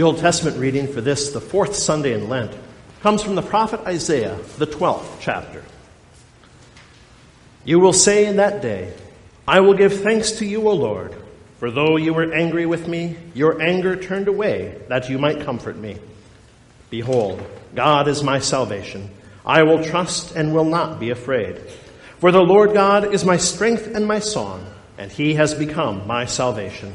The Old Testament reading for this, the fourth Sunday in Lent, comes from the prophet Isaiah, the 12th chapter. You will say in that day, I will give thanks to you, O Lord, for though you were angry with me, your anger turned away that you might comfort me. Behold, God is my salvation. I will trust and will not be afraid. For the Lord God is my strength and my song, and he has become my salvation.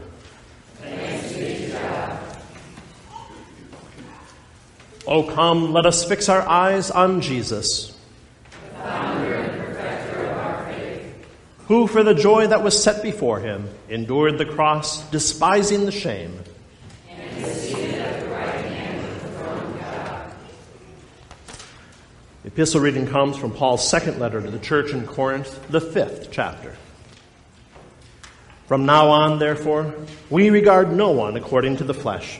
Oh, come, let us fix our eyes on Jesus, who, for the joy that was set before him, endured the cross, despising the shame. The epistle reading comes from Paul's second letter to the church in Corinth, the fifth chapter. From now on, therefore, we regard no one according to the flesh.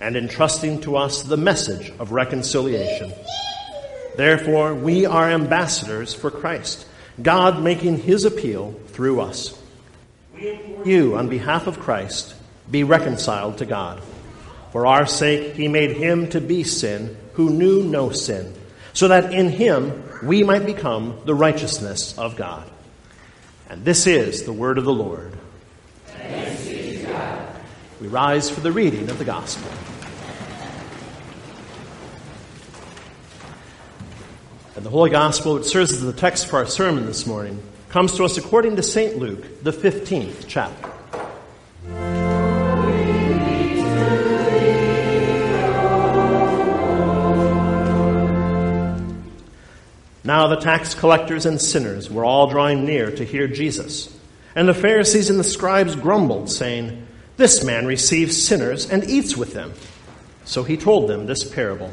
and entrusting to us the message of reconciliation. Therefore, we are ambassadors for Christ, God making his appeal through us. You, on behalf of Christ, be reconciled to God. For our sake, he made him to be sin who knew no sin, so that in him we might become the righteousness of God. And this is the word of the Lord. We rise for the reading of the gospel. And the Holy Gospel, which serves as the text for our sermon this morning, comes to us according to St. Luke, the 15th chapter. Now the tax collectors and sinners were all drawing near to hear Jesus. And the Pharisees and the scribes grumbled, saying, This man receives sinners and eats with them. So he told them this parable.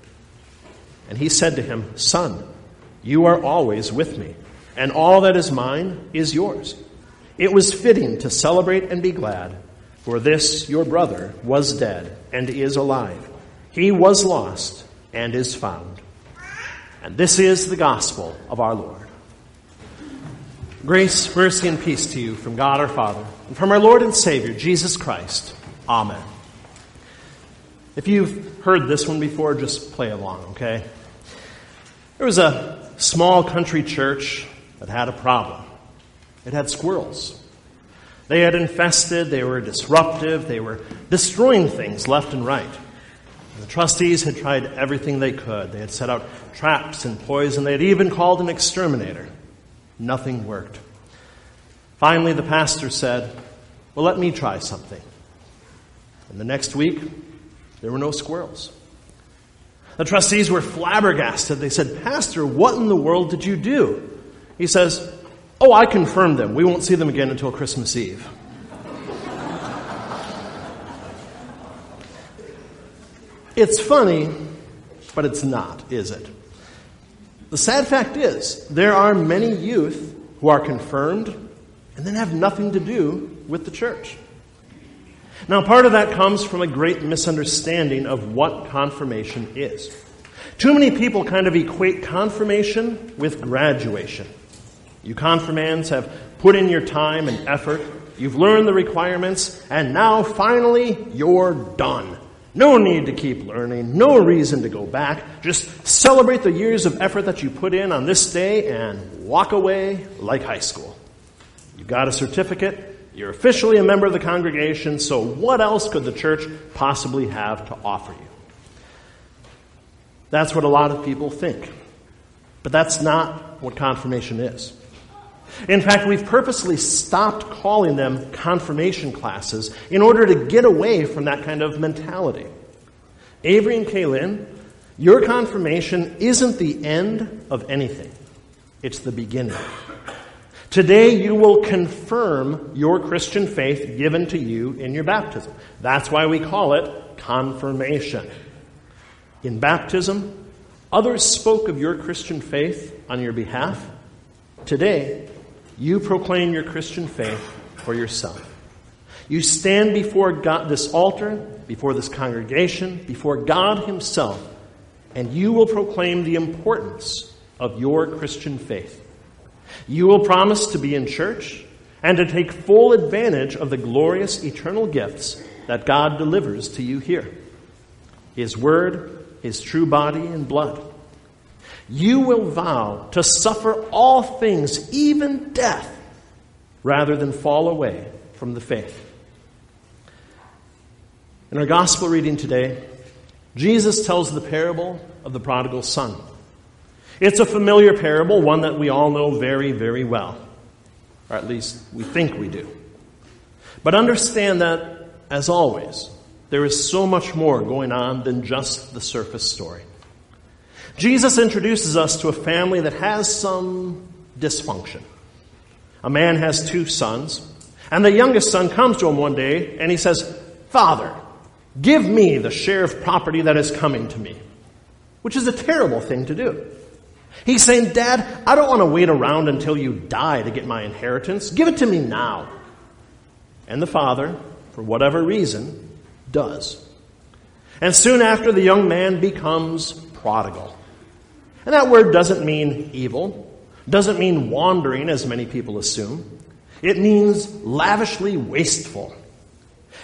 And he said to him, Son, you are always with me, and all that is mine is yours. It was fitting to celebrate and be glad, for this your brother was dead and is alive. He was lost and is found. And this is the gospel of our Lord. Grace, mercy, and peace to you from God our Father and from our Lord and Savior, Jesus Christ. Amen. If you've heard this one before, just play along, okay? There was a small country church that had a problem. It had squirrels. They had infested, they were disruptive, they were destroying things left and right. The trustees had tried everything they could. They had set out traps and poison. They had even called an exterminator. Nothing worked. Finally, the pastor said, Well, let me try something. And the next week, there were no squirrels. The trustees were flabbergasted. They said, Pastor, what in the world did you do? He says, Oh, I confirmed them. We won't see them again until Christmas Eve. it's funny, but it's not, is it? The sad fact is, there are many youth who are confirmed and then have nothing to do with the church. Now, part of that comes from a great misunderstanding of what confirmation is. Too many people kind of equate confirmation with graduation. You confirmands have put in your time and effort, you've learned the requirements, and now finally you're done. No need to keep learning, no reason to go back. Just celebrate the years of effort that you put in on this day and walk away like high school. You got a certificate, you're officially a member of the congregation, so what else could the church possibly have to offer you? That's what a lot of people think. But that's not what confirmation is. In fact, we've purposely stopped calling them confirmation classes in order to get away from that kind of mentality. Avery and Kaylin, your confirmation isn't the end of anything, it's the beginning. Today, you will confirm your Christian faith given to you in your baptism. That's why we call it confirmation. In baptism, others spoke of your Christian faith on your behalf. Today, you proclaim your Christian faith for yourself. You stand before God, this altar, before this congregation, before God Himself, and you will proclaim the importance of your Christian faith. You will promise to be in church and to take full advantage of the glorious eternal gifts that God delivers to you here His Word, His true body and blood. You will vow to suffer all things, even death, rather than fall away from the faith. In our gospel reading today, Jesus tells the parable of the prodigal son. It's a familiar parable, one that we all know very, very well. Or at least we think we do. But understand that, as always, there is so much more going on than just the surface story. Jesus introduces us to a family that has some dysfunction. A man has two sons, and the youngest son comes to him one day and he says, Father, give me the share of property that is coming to me. Which is a terrible thing to do. He's saying, Dad, I don't want to wait around until you die to get my inheritance. Give it to me now. And the father, for whatever reason, does. And soon after, the young man becomes prodigal. And that word doesn't mean evil, doesn't mean wandering, as many people assume. It means lavishly wasteful.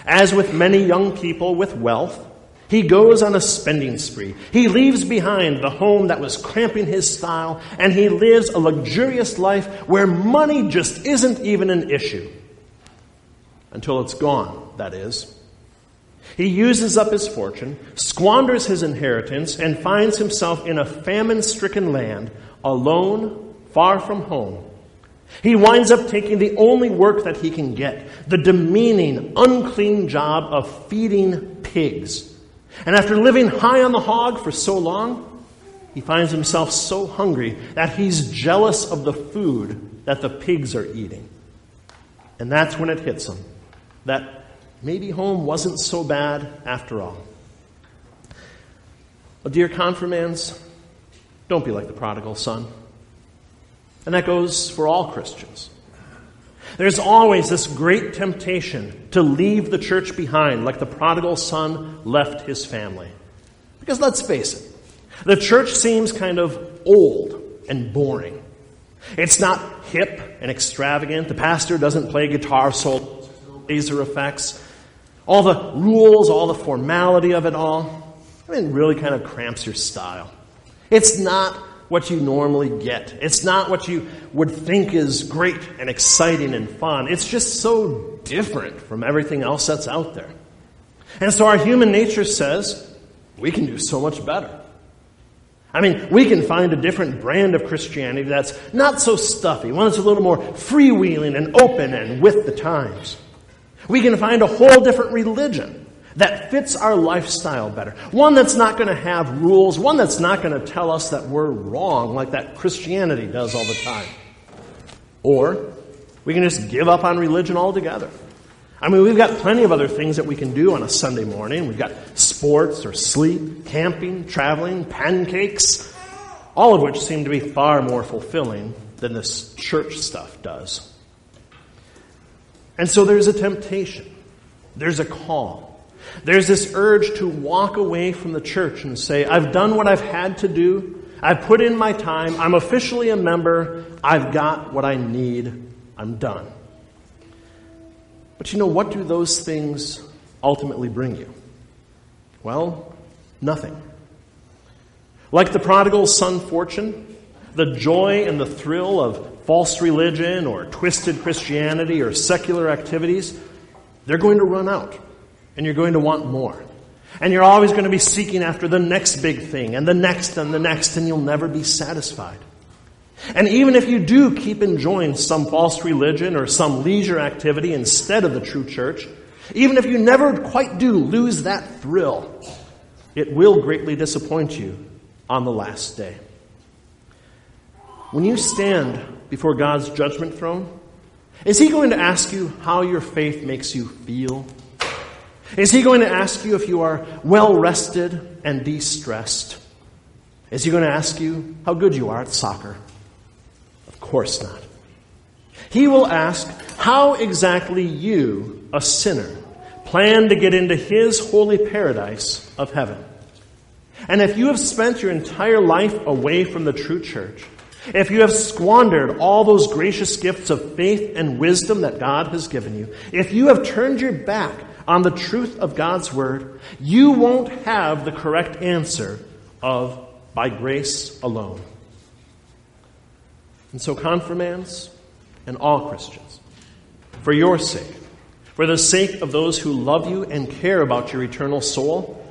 As with many young people with wealth, he goes on a spending spree. He leaves behind the home that was cramping his style, and he lives a luxurious life where money just isn't even an issue. Until it's gone, that is. He uses up his fortune, squanders his inheritance, and finds himself in a famine stricken land, alone, far from home. He winds up taking the only work that he can get the demeaning, unclean job of feeding pigs. And after living high on the hog for so long, he finds himself so hungry that he's jealous of the food that the pigs are eating. And that's when it hits him that maybe home wasn't so bad after all. Well, dear confirmands, don't be like the prodigal son. And that goes for all Christians. There's always this great temptation to leave the church behind, like the prodigal son left his family. Because let's face it, the church seems kind of old and boring. It's not hip and extravagant. The pastor doesn't play guitar solos, laser effects. All the rules, all the formality of it all, I mean, really kind of cramps your style. It's not what you normally get. It's not what you would think is great and exciting and fun. It's just so different from everything else that's out there. And so our human nature says we can do so much better. I mean, we can find a different brand of Christianity that's not so stuffy, one that's a little more freewheeling and open and with the times. We can find a whole different religion that fits our lifestyle better. One that's not going to have rules, one that's not going to tell us that we're wrong like that Christianity does all the time. Or we can just give up on religion altogether. I mean, we've got plenty of other things that we can do on a Sunday morning. We've got sports or sleep, camping, traveling, pancakes, all of which seem to be far more fulfilling than this church stuff does. And so there's a temptation. There's a call. There's this urge to walk away from the church and say, I've done what I've had to do. I've put in my time. I'm officially a member. I've got what I need. I'm done. But you know, what do those things ultimately bring you? Well, nothing. Like the prodigal son fortune, the joy and the thrill of false religion or twisted Christianity or secular activities, they're going to run out and you're going to want more. And you're always going to be seeking after the next big thing and the next and the next, and you'll never be satisfied. And even if you do keep enjoying some false religion or some leisure activity instead of the true church, even if you never quite do lose that thrill, it will greatly disappoint you on the last day. When you stand before God's judgment throne, is He going to ask you how your faith makes you feel? Is he going to ask you if you are well rested and de stressed? Is he going to ask you how good you are at soccer? Of course not. He will ask how exactly you, a sinner, plan to get into his holy paradise of heaven. And if you have spent your entire life away from the true church, if you have squandered all those gracious gifts of faith and wisdom that God has given you, if you have turned your back on the truth of God's Word, you won't have the correct answer of by grace alone. And so, confirmands and all Christians, for your sake, for the sake of those who love you and care about your eternal soul,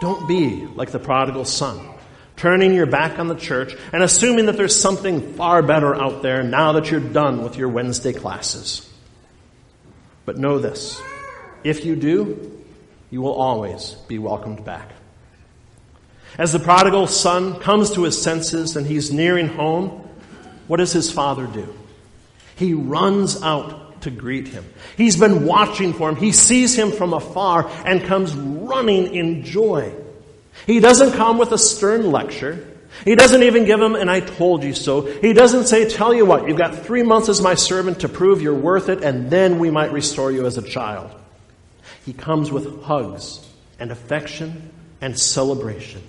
don't be like the prodigal son, turning your back on the church and assuming that there's something far better out there now that you're done with your Wednesday classes. But know this if you do, you will always be welcomed back. As the prodigal son comes to his senses and he's nearing home, what does his father do? He runs out to greet him. He's been watching for him. He sees him from afar and comes running in joy. He doesn't come with a stern lecture. He doesn't even give him an I told you so. He doesn't say, tell you what, you've got three months as my servant to prove you're worth it, and then we might restore you as a child. He comes with hugs and affection and celebration.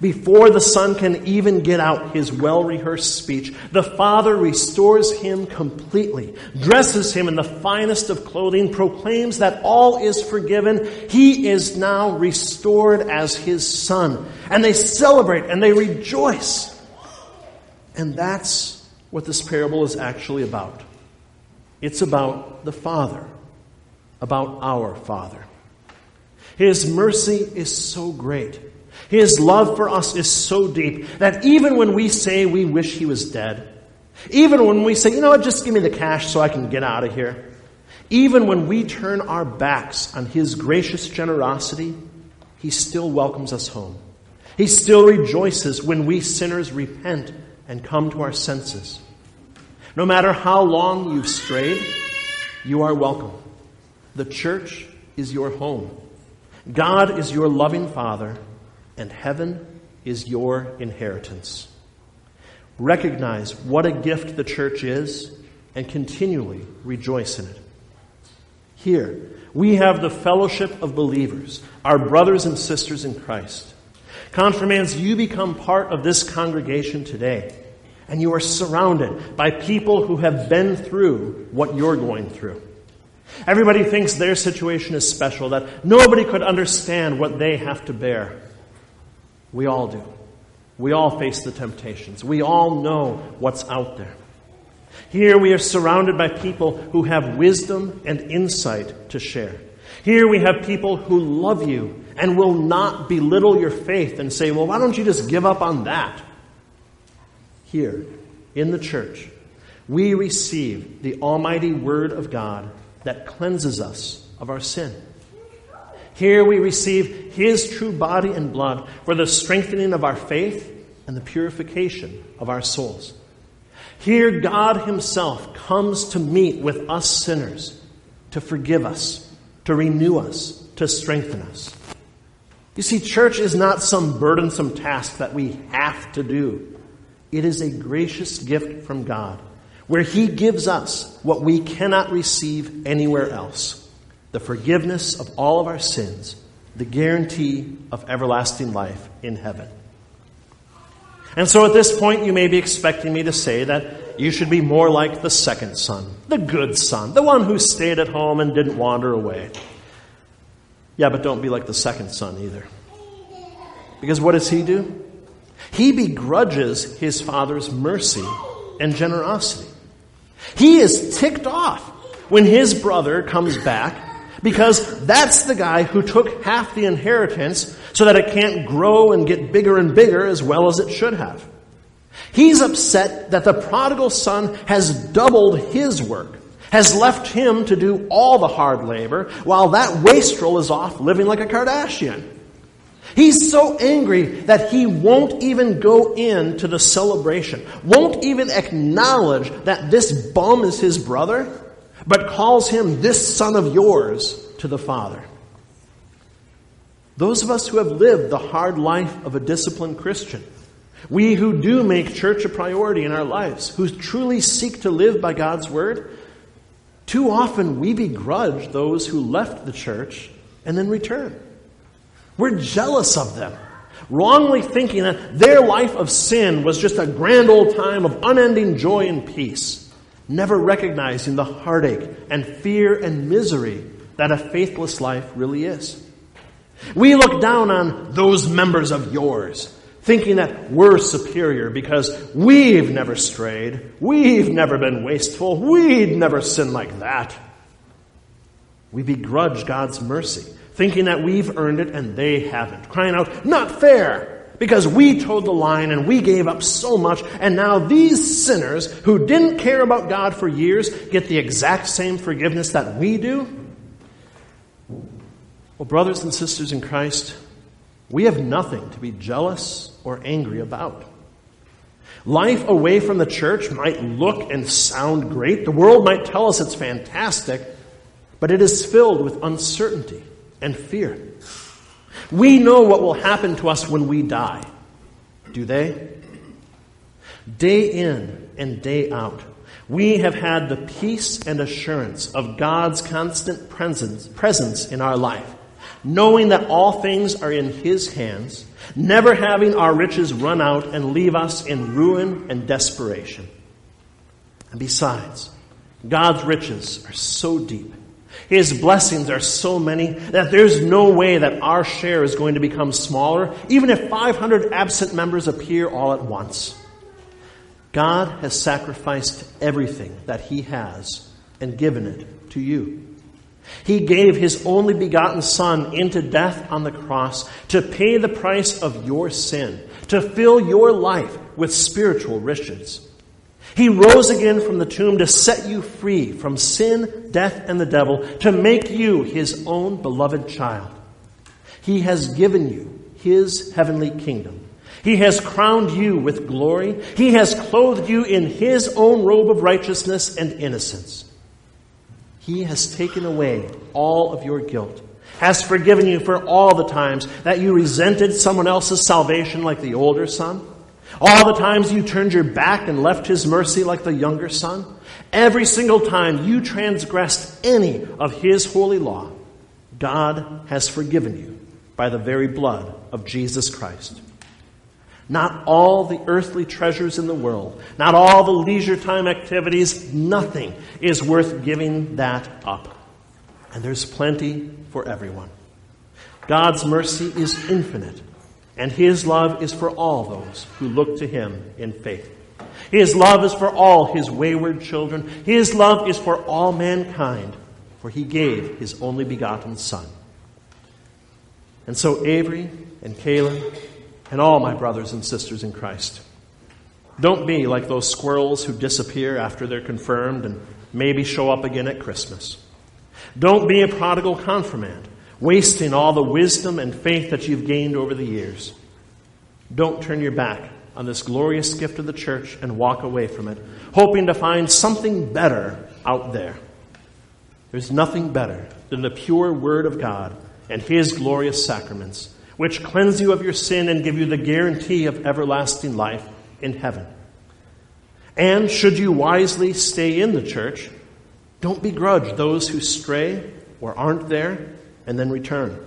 Before the son can even get out his well rehearsed speech, the father restores him completely, dresses him in the finest of clothing, proclaims that all is forgiven. He is now restored as his son. And they celebrate and they rejoice. And that's what this parable is actually about. It's about the father about our Father. His mercy is so great. His love for us is so deep that even when we say we wish he was dead, even when we say, you know what, just give me the cash so I can get out of here, even when we turn our backs on his gracious generosity, he still welcomes us home. He still rejoices when we sinners repent and come to our senses. No matter how long you've strayed, you are welcome. The church is your home. God is your loving Father, and heaven is your inheritance. Recognize what a gift the church is and continually rejoice in it. Here, we have the fellowship of believers, our brothers and sisters in Christ. Confirmands, you become part of this congregation today, and you are surrounded by people who have been through what you're going through. Everybody thinks their situation is special, that nobody could understand what they have to bear. We all do. We all face the temptations. We all know what's out there. Here we are surrounded by people who have wisdom and insight to share. Here we have people who love you and will not belittle your faith and say, well, why don't you just give up on that? Here, in the church, we receive the almighty Word of God that cleanses us of our sin. Here we receive His true body and blood for the strengthening of our faith and the purification of our souls. Here God Himself comes to meet with us sinners, to forgive us, to renew us, to strengthen us. You see, church is not some burdensome task that we have to do. It is a gracious gift from God, where He gives us what we cannot receive anywhere else the forgiveness of all of our sins, the guarantee of everlasting life in heaven. And so at this point, you may be expecting me to say that you should be more like the second son, the good son, the one who stayed at home and didn't wander away. Yeah, but don't be like the second son either. Because what does he do? He begrudges his father's mercy and generosity. He is ticked off when his brother comes back because that's the guy who took half the inheritance so that it can't grow and get bigger and bigger as well as it should have. He's upset that the prodigal son has doubled his work has left him to do all the hard labor, while that wastrel is off living like a Kardashian. He's so angry that he won't even go into the celebration, won't even acknowledge that this bum is his brother, but calls him this son of yours to the Father. Those of us who have lived the hard life of a disciplined Christian, we who do make church a priority in our lives, who truly seek to live by God's word, too often we begrudge those who left the church and then return. We're jealous of them, wrongly thinking that their life of sin was just a grand old time of unending joy and peace, never recognizing the heartache and fear and misery that a faithless life really is. We look down on those members of yours thinking that we're superior because we've never strayed, we've never been wasteful, we'd never sinned like that. We begrudge God's mercy, thinking that we've earned it and they haven't, crying out, not fair! Because we toed the line and we gave up so much, and now these sinners who didn't care about God for years get the exact same forgiveness that we do? Well, brothers and sisters in Christ, we have nothing to be jealous or angry about. Life away from the church might look and sound great. The world might tell us it's fantastic, but it is filled with uncertainty and fear. We know what will happen to us when we die. Do they? Day in and day out, we have had the peace and assurance of God's constant presence, presence in our life knowing that all things are in His hands, never having our riches run out and leave us in ruin and desperation. And besides, God's riches are so deep. His blessings are so many that there's no way that our share is going to become smaller, even if 500 absent members appear all at once. God has sacrificed everything that He has and given it to you. He gave his only begotten Son into death on the cross to pay the price of your sin, to fill your life with spiritual riches. He rose again from the tomb to set you free from sin, death, and the devil, to make you his own beloved child. He has given you his heavenly kingdom. He has crowned you with glory. He has clothed you in his own robe of righteousness and innocence. He has taken away all of your guilt, has forgiven you for all the times that you resented someone else's salvation like the older son all the times you turned your back and left his mercy like the younger son, every single time you transgressed any of his holy law, God has forgiven you by the very blood of Jesus Christ. Not all the earthly treasures in the world, not all the leisure time activities, nothing is worth giving that up. And there's plenty for everyone. God's mercy is infinite and his love is for all those who look to him in faith. His love is for all his wayward children. His love is for all mankind, for he gave his only begotten Son. And so, Avery and Caleb and all my brothers and sisters in Christ, don't be like those squirrels who disappear after they're confirmed and maybe show up again at Christmas. Don't be a prodigal confirmand wasting all the wisdom and faith that you've gained over the years. Don't turn your back on this glorious gift of the church and walk away from it, hoping to find something better out there. There's nothing better than the pure Word of God and His glorious sacraments, which cleanse you of your sin and give you the guarantee of everlasting life in heaven. And should you wisely stay in the church, don't begrudge those who stray or aren't there and then return.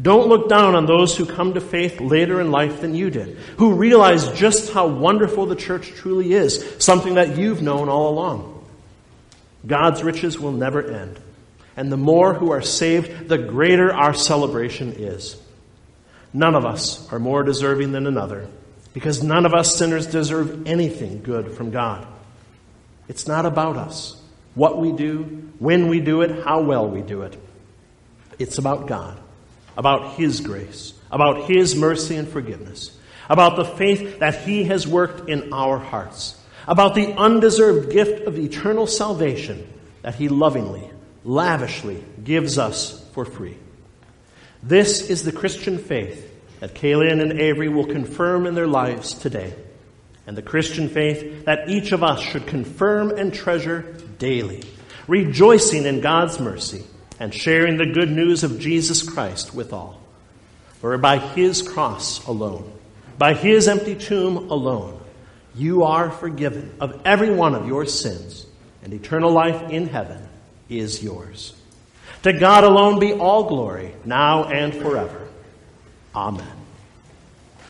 Don't look down on those who come to faith later in life than you did, who realize just how wonderful the church truly is, something that you've known all along. God's riches will never end. And the more who are saved, the greater our celebration is. None of us are more deserving than another, because none of us sinners deserve anything good from God. It's not about us, what we do, when we do it, how well we do it. It's about God, about His grace, about His mercy and forgiveness, about the faith that He has worked in our hearts, about the undeserved gift of eternal salvation that He lovingly, lavishly gives us for free. This is the Christian faith that Kaylin and Avery will confirm in their lives today, and the Christian faith that each of us should confirm and treasure daily, rejoicing in God's mercy and sharing the good news of Jesus Christ with all. For by his cross alone, by his empty tomb alone, you are forgiven of every one of your sins, and eternal life in heaven is yours. To God alone be all glory, now and forever. Amen.